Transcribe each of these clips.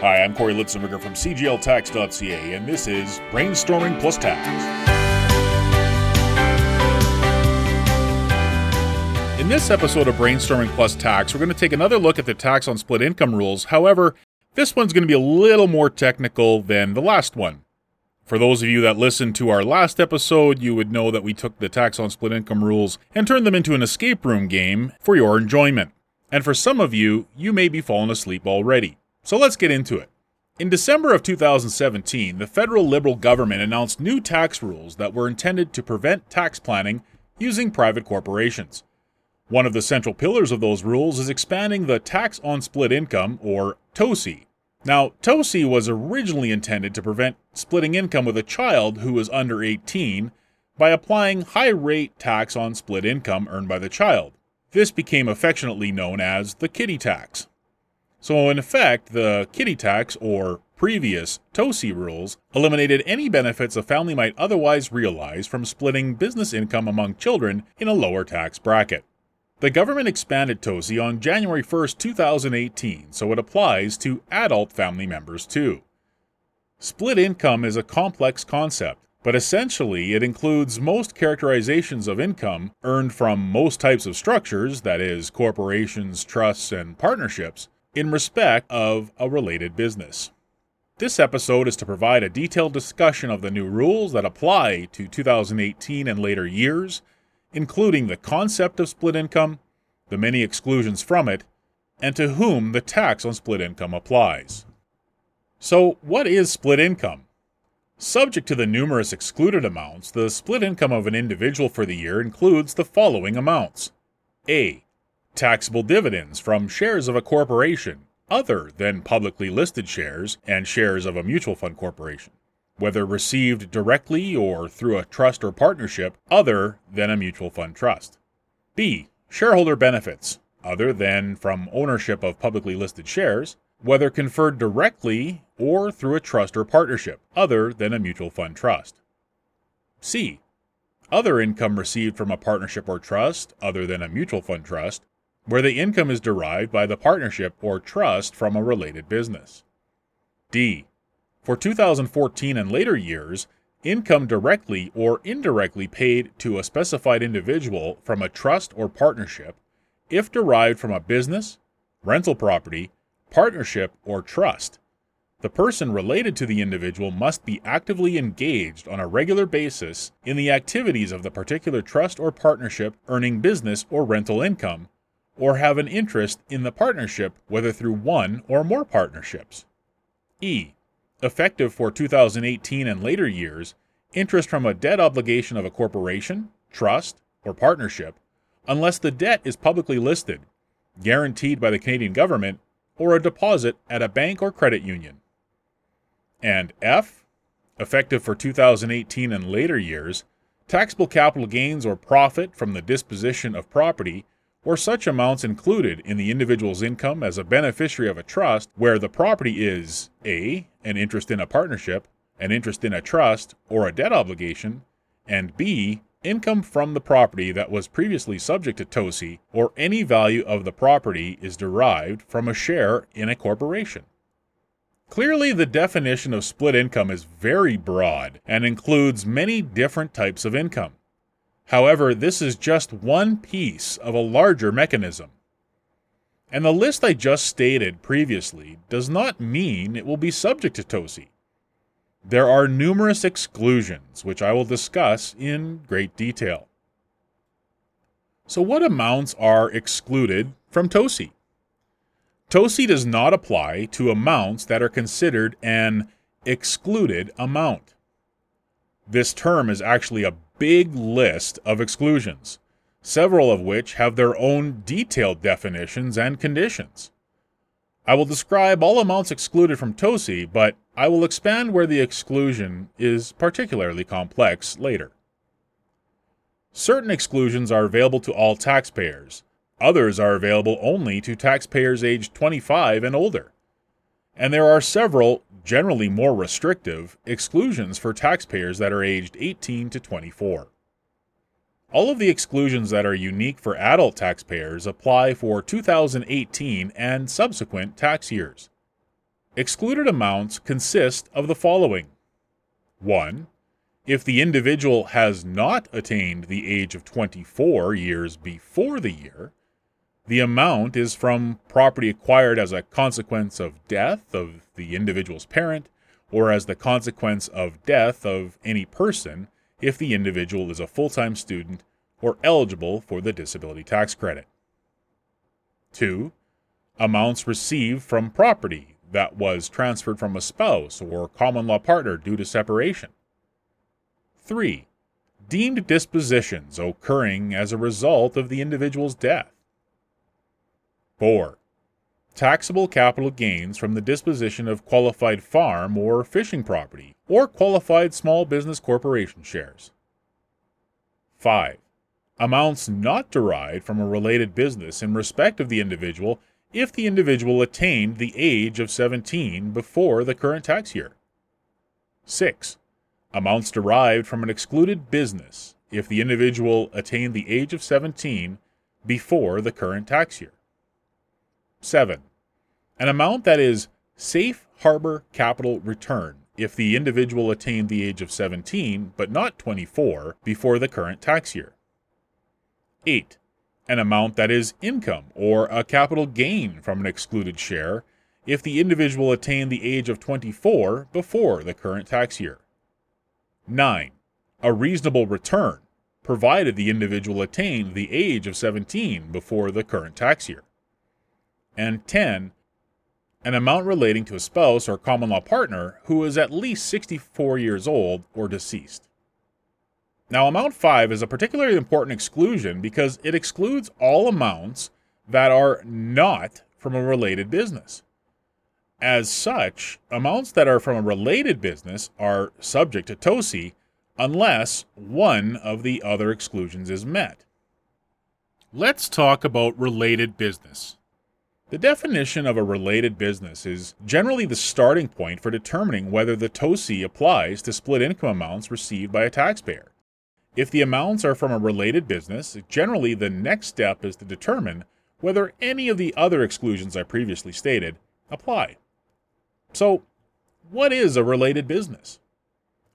Hi, I'm Corey Litzenberger from CGLTax.ca, and this is Brainstorming Plus Tax. In this episode of Brainstorming Plus Tax, we're going to take another look at the tax on split income rules. However, this one's going to be a little more technical than the last one. For those of you that listened to our last episode, you would know that we took the tax on split income rules and turned them into an escape room game for your enjoyment. And for some of you, you may be falling asleep already. So let's get into it. In December of 2017, the federal Liberal government announced new tax rules that were intended to prevent tax planning using private corporations. One of the central pillars of those rules is expanding the tax on split income, or TOSI. Now, TOSI was originally intended to prevent splitting income with a child who was under 18 by applying high rate tax on split income earned by the child. This became affectionately known as the kiddie tax. So, in effect, the kiddie tax, or previous TOSI rules, eliminated any benefits a family might otherwise realize from splitting business income among children in a lower tax bracket. The government expanded TOSI on January 1, 2018, so it applies to adult family members too. Split income is a complex concept, but essentially it includes most characterizations of income earned from most types of structures, that is, corporations, trusts, and partnerships, in respect of a related business. This episode is to provide a detailed discussion of the new rules that apply to 2018 and later years, including the concept of split income, the many exclusions from it, and to whom the tax on split income applies. So, what is split income? Subject to the numerous excluded amounts, the split income of an individual for the year includes the following amounts A taxable dividends from shares of a corporation other than publicly listed shares and shares of a mutual fund corporation, whether received directly or through a trust or partnership other than a mutual fund trust. B. Shareholder benefits other than from ownership of publicly listed shares, whether conferred directly or through a trust or partnership other than a mutual fund trust. C. Other income received from a partnership or trust other than a mutual fund trust, where the income is derived by the partnership or trust from a related business. D. For 2014 and later years, income directly or indirectly paid to a specified individual from a trust or partnership, if derived from a business, rental property, partnership, or trust. The person related to the individual must be actively engaged on a regular basis in the activities of the particular trust or partnership earning business or rental income or have an interest in the partnership, whether through one or more partnerships. E. Effective for 2018 and later years, interest from a debt obligation of a corporation, trust, or partnership, unless the debt is publicly listed, guaranteed by the Canadian government, or a deposit at a bank or credit union. And F. Effective for 2018 and later years, taxable capital gains or profit from the disposition of property or such amounts included in the individual's income as a beneficiary of a trust where the property is A. an interest in a partnership, an interest in a trust, or a debt obligation, and B. income from the property that was previously subject to TOSI, or any value of the property is derived from a share in a corporation. Clearly, the definition of split income is very broad and includes many different types of income. However, this is just one piece of a larger mechanism. And the list I just stated previously does not mean it will be subject to TOSI. There are numerous exclusions, which I will discuss in great detail. So, what amounts are excluded from TOSI? TOSI does not apply to amounts that are considered an excluded amount. This term is actually a big list of exclusions, several of which have their own detailed definitions and conditions. I will describe all amounts excluded from TOSI, but I will expand where the exclusion is particularly complex later. Certain exclusions are available to all taxpayers. Others are available only to taxpayers aged 25 and older. And there are several generally more restrictive, exclusions for taxpayers that are aged 18 to 24. All of the exclusions that are unique for adult taxpayers apply for 2018 and subsequent tax years. Excluded amounts consist of the following 1. If the individual has not attained the age of 24 years before the year, the amount is from property acquired as a consequence of death of the individual's parent or as the consequence of death of any person if the individual is a full time student or eligible for the disability tax credit. 2. Amounts received from property that was transferred from a spouse or common law partner due to separation. 3. Deemed dispositions occurring as a result of the individual's death. 4. Taxable capital gains from the disposition of qualified farm or fishing property or qualified small business corporation shares. 5. Amounts not derived from a related business in respect of the individual if the individual attained the age of 17 before the current tax year. 6. Amounts derived from an excluded business if the individual attained the age of 17 before the current tax year. 7. An amount that is safe harbor capital return if the individual attained the age of 17 but not 24 before the current tax year. 8 an amount that is income or a capital gain from an excluded share if the individual attained the age of 24 before the current tax year. 9. A reasonable return, provided the individual attained the age of 17 before the current tax year. And 10. An amount relating to a spouse or common law partner who is at least 64 years old or deceased. Now, amount 5 is a particularly important exclusion because it excludes all amounts that are not from a related business. As such, amounts that are from a related business are subject to TOSI unless one of the other exclusions is met. Let's talk about related business. The definition of a related business is generally the starting point for determining whether the TOSI applies to split income amounts received by a taxpayer. If the amounts are from a related business, generally the next step is to determine whether any of the other exclusions I previously stated apply. So, what is a related business?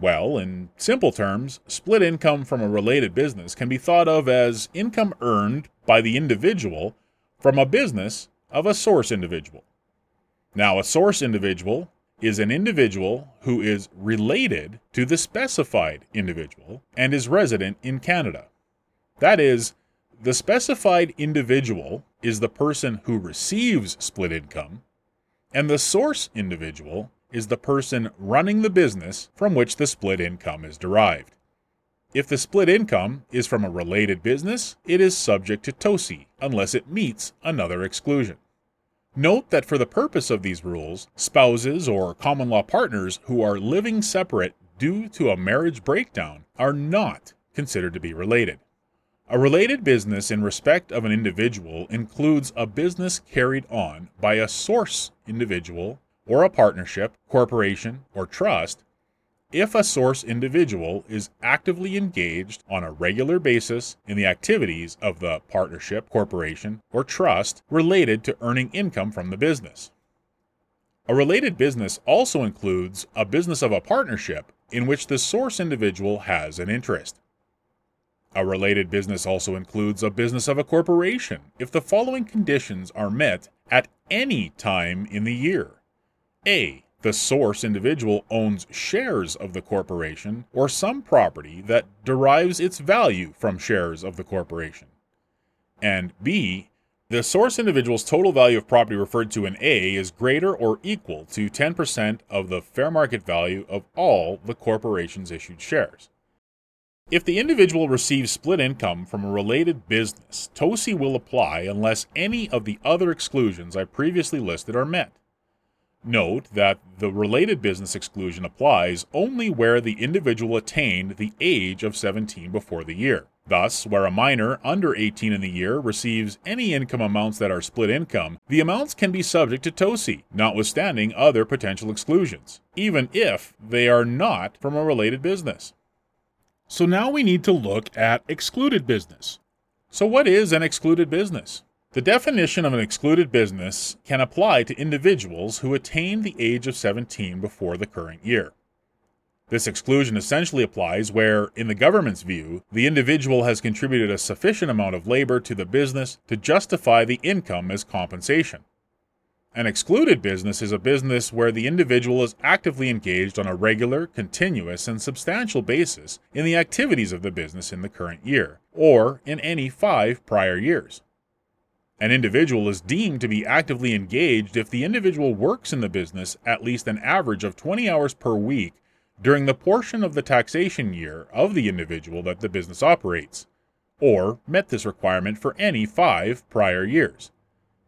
Well, in simple terms, split income from a related business can be thought of as income earned by the individual from a business of a source individual. Now, a source individual is an individual who is related to the specified individual and is resident in Canada. That is, the specified individual is the person who receives split income, and the source individual is the person running the business from which the split income is derived. If the split income is from a related business, it is subject to TOSI unless it meets another exclusion. Note that for the purpose of these rules, spouses or common law partners who are living separate due to a marriage breakdown are not considered to be related. A related business in respect of an individual includes a business carried on by a source individual or a partnership, corporation, or trust if a source individual is actively engaged on a regular basis in the activities of the partnership, corporation, or trust related to earning income from the business. A related business also includes a business of a partnership in which the source individual has an interest. A related business also includes a business of a corporation if the following conditions are met at any time in the year. A the source individual owns shares of the corporation or some property that derives its value from shares of the corporation. And B, the source individual's total value of property referred to in A is greater or equal to 10% of the fair market value of all the corporation's issued shares. If the individual receives split income from a related business, TOSI will apply unless any of the other exclusions I previously listed are met. Note that the related business exclusion applies only where the individual attained the age of 17 before the year. Thus, where a minor under 18 in the year receives any income amounts that are split income, the amounts can be subject to TOSI, notwithstanding other potential exclusions, even if they are not from a related business. So now we need to look at excluded business. So, what is an excluded business? The definition of an excluded business can apply to individuals who attained the age of 17 before the current year. This exclusion essentially applies where, in the government's view, the individual has contributed a sufficient amount of labor to the business to justify the income as compensation. An excluded business is a business where the individual is actively engaged on a regular, continuous, and substantial basis in the activities of the business in the current year, or in any five prior years. An individual is deemed to be actively engaged if the individual works in the business at least an average of 20 hours per week during the portion of the taxation year of the individual that the business operates, or met this requirement for any five prior years.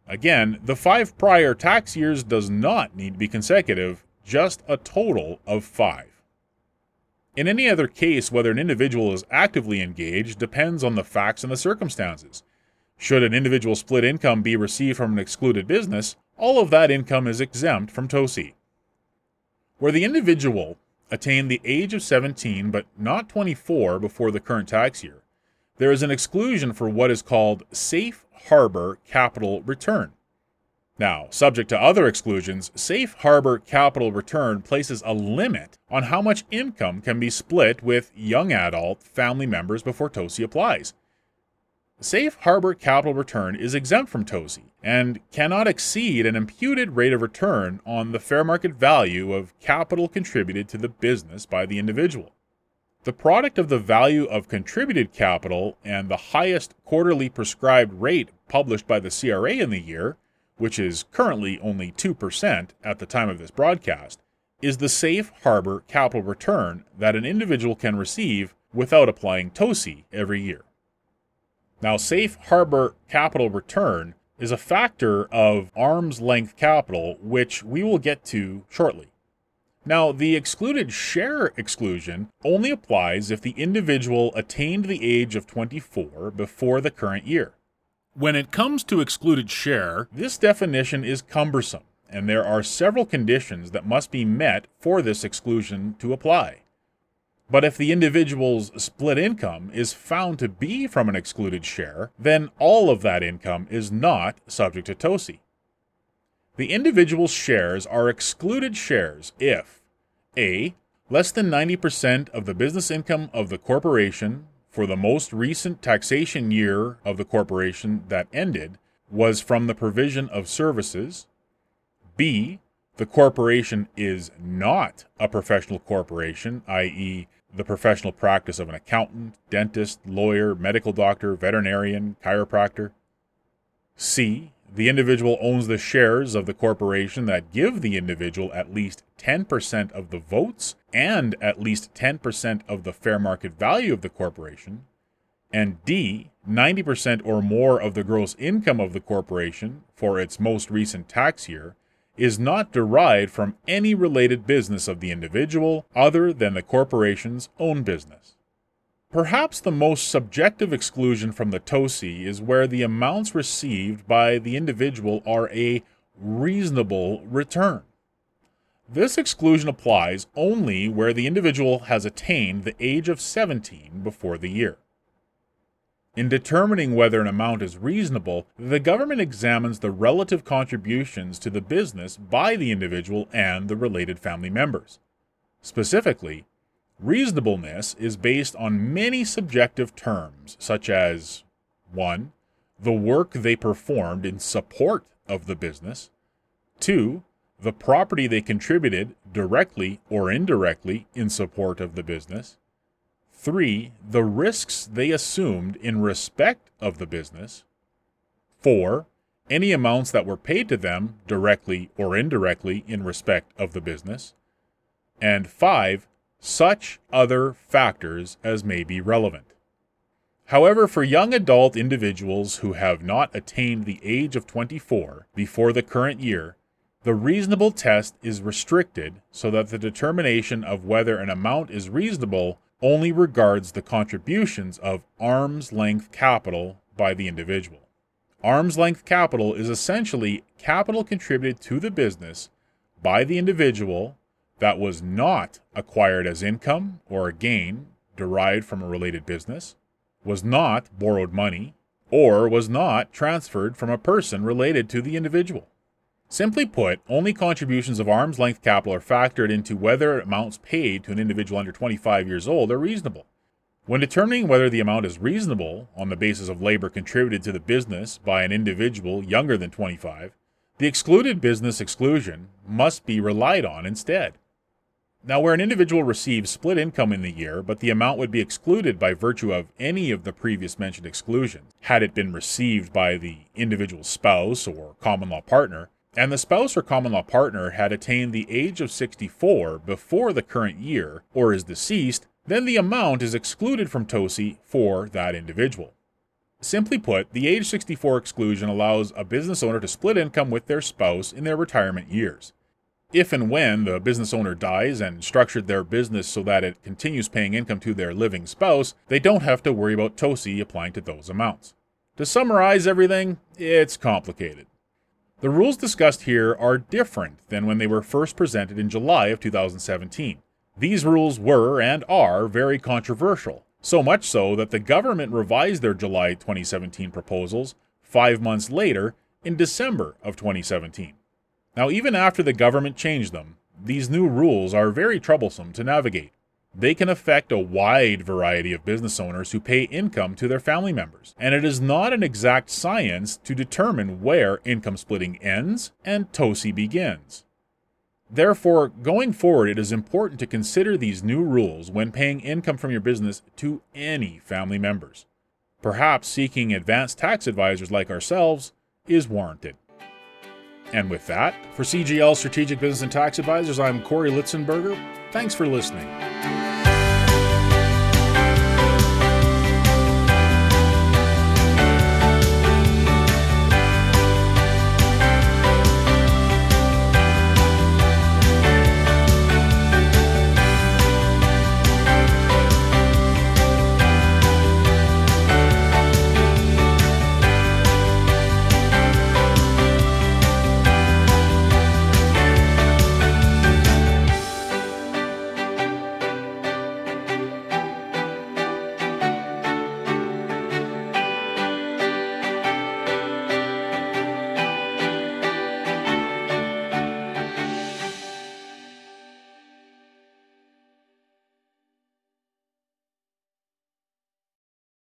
Again, the five prior tax years does not need to be consecutive, just a total of five. In any other case, whether an individual is actively engaged depends on the facts and the circumstances. Should an individual split income be received from an excluded business, all of that income is exempt from TOSI. Where the individual attained the age of 17 but not 24 before the current tax year, there is an exclusion for what is called safe harbor capital return. Now, subject to other exclusions, safe harbor capital return places a limit on how much income can be split with young adult family members before TOSI applies. Safe harbor capital return is exempt from TOSI and cannot exceed an imputed rate of return on the fair market value of capital contributed to the business by the individual. The product of the value of contributed capital and the highest quarterly prescribed rate published by the CRA in the year, which is currently only 2% at the time of this broadcast, is the safe harbor capital return that an individual can receive without applying TOSI every year. Now, safe harbor capital return is a factor of arm's length capital, which we will get to shortly. Now, the excluded share exclusion only applies if the individual attained the age of 24 before the current year. When it comes to excluded share, this definition is cumbersome, and there are several conditions that must be met for this exclusion to apply. But if the individual's split income is found to be from an excluded share, then all of that income is not subject to TOSI. The individual's shares are excluded shares if a. Less than 90% of the business income of the corporation for the most recent taxation year of the corporation that ended was from the provision of services. B. The corporation is not a professional corporation, i.e., the professional practice of an accountant, dentist, lawyer, medical doctor, veterinarian, chiropractor. C the individual owns the shares of the corporation that give the individual at least 10% of the votes and at least 10% of the fair market value of the corporation. And D, 90% or more of the gross income of the corporation for its most recent tax year is not derived from any related business of the individual other than the corporation's own business. Perhaps the most subjective exclusion from the TOSI is where the amounts received by the individual are a reasonable return. This exclusion applies only where the individual has attained the age of 17 before the year. In determining whether an amount is reasonable, the government examines the relative contributions to the business by the individual and the related family members. Specifically, Reasonableness is based on many subjective terms, such as 1. The work they performed in support of the business, 2. The property they contributed directly or indirectly in support of the business, 3. The risks they assumed in respect of the business, 4. Any amounts that were paid to them directly or indirectly in respect of the business, and 5 such other factors as may be relevant. However, for young adult individuals who have not attained the age of 24 before the current year, the reasonable test is restricted so that the determination of whether an amount is reasonable only regards the contributions of arm's length capital by the individual. Arm's length capital is essentially capital contributed to the business by the individual that was not acquired as income or a gain derived from a related business, was not borrowed money or was not transferred from a person related to the individual. Simply put, only contributions of arm's length capital are factored into whether amounts paid to an individual under 25 years old are reasonable. When determining whether the amount is reasonable on the basis of labor contributed to the business by an individual younger than 25, the excluded business exclusion must be relied on instead. Now, where an individual receives split income in the year, but the amount would be excluded by virtue of any of the previous mentioned exclusions, had it been received by the individual's spouse or common law partner, and the spouse or common law partner had attained the age of 64 before the current year, or is deceased, then the amount is excluded from TOSI for that individual. Simply put, the age 64 exclusion allows a business owner to split income with their spouse in their retirement years. If and when the business owner dies and structured their business so that it continues paying income to their living spouse, they don't have to worry about TOSI applying to those amounts. To summarize everything, it's complicated. The rules discussed here are different than when they were first presented in July of 2017. These rules were and are very controversial, so much so that the government revised their July 2017 proposals five months later in December of 2017. Now, even after the government changed them, these new rules are very troublesome to navigate. They can affect a wide variety of business owners who pay income to their family members, and it is not an exact science to determine where income splitting ends and TOSI begins. Therefore, going forward, it is important to consider these new rules when paying income from your business to any family members. Perhaps seeking advanced tax advisors like ourselves is warranted. And with that, for CGL Strategic Business and Tax Advisors, I'm Corey Litzenberger. Thanks for listening.